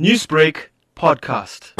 Newsbreak podcast.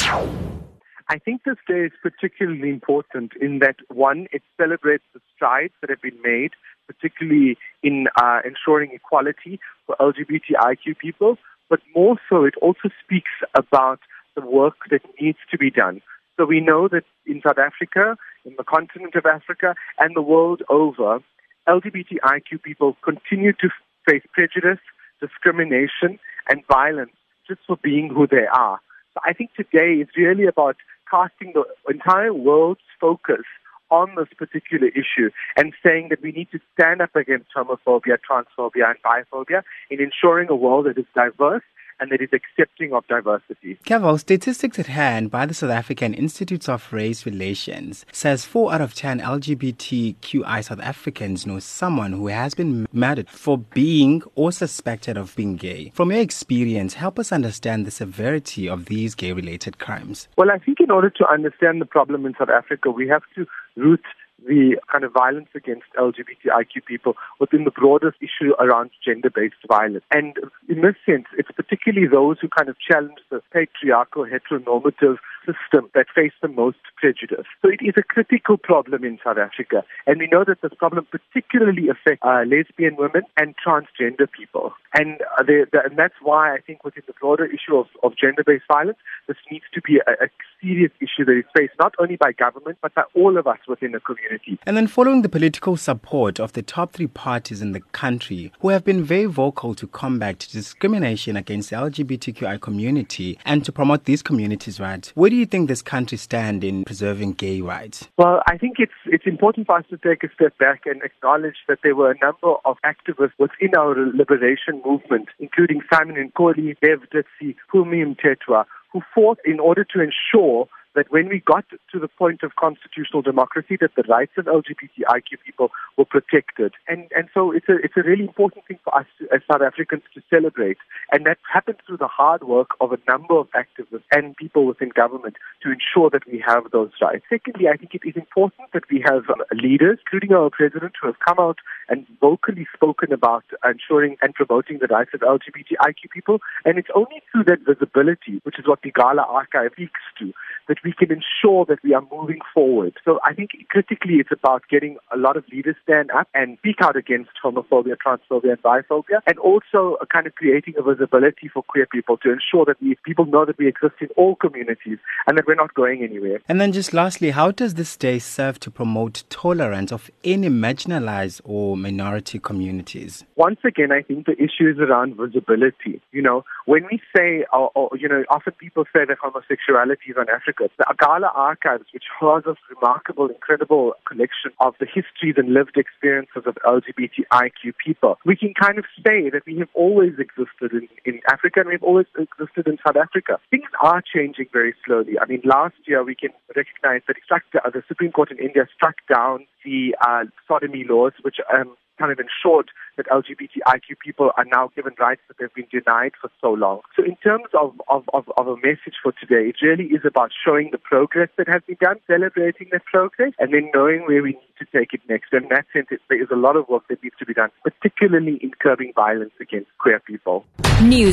I think this day is particularly important in that one, it celebrates the strides that have been made, particularly in uh, ensuring equality for LGBTIQ people, but more so, it also speaks about the work that needs to be done. So we know that in South Africa, in the continent of Africa, and the world over, LGBTIQ people continue to face prejudice, discrimination, and violence just for being who they are. So I think today is really about casting the entire world's focus on this particular issue and saying that we need to stand up against homophobia, transphobia, and biphobia in ensuring a world that is diverse and that is accepting of diversity. Keval, statistics at hand by the South African Institute of Race Relations says 4 out of 10 LGBTQI South Africans know someone who has been murdered for being or suspected of being gay. From your experience, help us understand the severity of these gay-related crimes. Well, I think in order to understand the problem in South Africa, we have to root the kind of violence against LGBTIQ people within the broader issue around gender-based violence. And in this sense, it's particularly those who kind of challenge the patriarchal heteronormative system that face the most prejudice. So it is a critical problem in South Africa. And we know that this problem particularly affects uh, lesbian women and transgender people. And, uh, and that's why I think within the broader issue of, of gender-based violence, this needs to be a, a serious issue that is faced not only by government, but by all of us within the community. And then following the political support of the top three parties in the country who have been very vocal to combat discrimination against the LGBTQI community and to promote these communities' rights, where do you think this country stands in preserving gay rights? Well, I think it's it's important for us to take a step back and acknowledge that there were a number of activists within our liberation movement, including Simon Nkoli, Bev Ditsie, Phumi Mtetwa, who fought in order to ensure that when we got to the point of constitutional democracy, that the rights of LGBTIQ people were protected. And, and so it's a, it's a really important thing for us to, as South Africans to celebrate. And that happened through the hard work of a number of activists and people within government to ensure that we have those rights. Secondly, I think it is important that we have leaders, including our president, who have come out and vocally spoken about ensuring and promoting the rights of LGBTIQ people. And it's only through that visibility, which is what the GALA Archive speaks to, that we can ensure that we are moving forward. So I think critically it's about getting a lot of leaders stand up and speak out against homophobia, transphobia, and biphobia, and also kind of creating a visibility for queer people to ensure that we, people know that we exist in all communities and that we're not going anywhere. And then just lastly, how does this day serve to promote tolerance of any marginalized or minority communities? Once again, I think the issue is around visibility. You know, when we say, or, or you know, often people say that homosexuality is on Africa. The Agala Archives, which has a remarkable, incredible collection of the histories and lived experiences of LGBTIQ people, we can kind of say that we have always existed in, in Africa and we've always existed in South Africa. Things are changing very slowly. I mean, last year we can recognize that struck, the Supreme Court in India struck down the uh, sodomy laws, which um, kind of ensured that LGBTIQ people are now given rights that they've been denied for so long. So in terms of, of, of, of, a message for today, it really is about showing the progress that has been done, celebrating that progress, and then knowing where we need to take it next. And in that sense, there is a lot of work that needs to be done, particularly in curbing violence against queer people. News.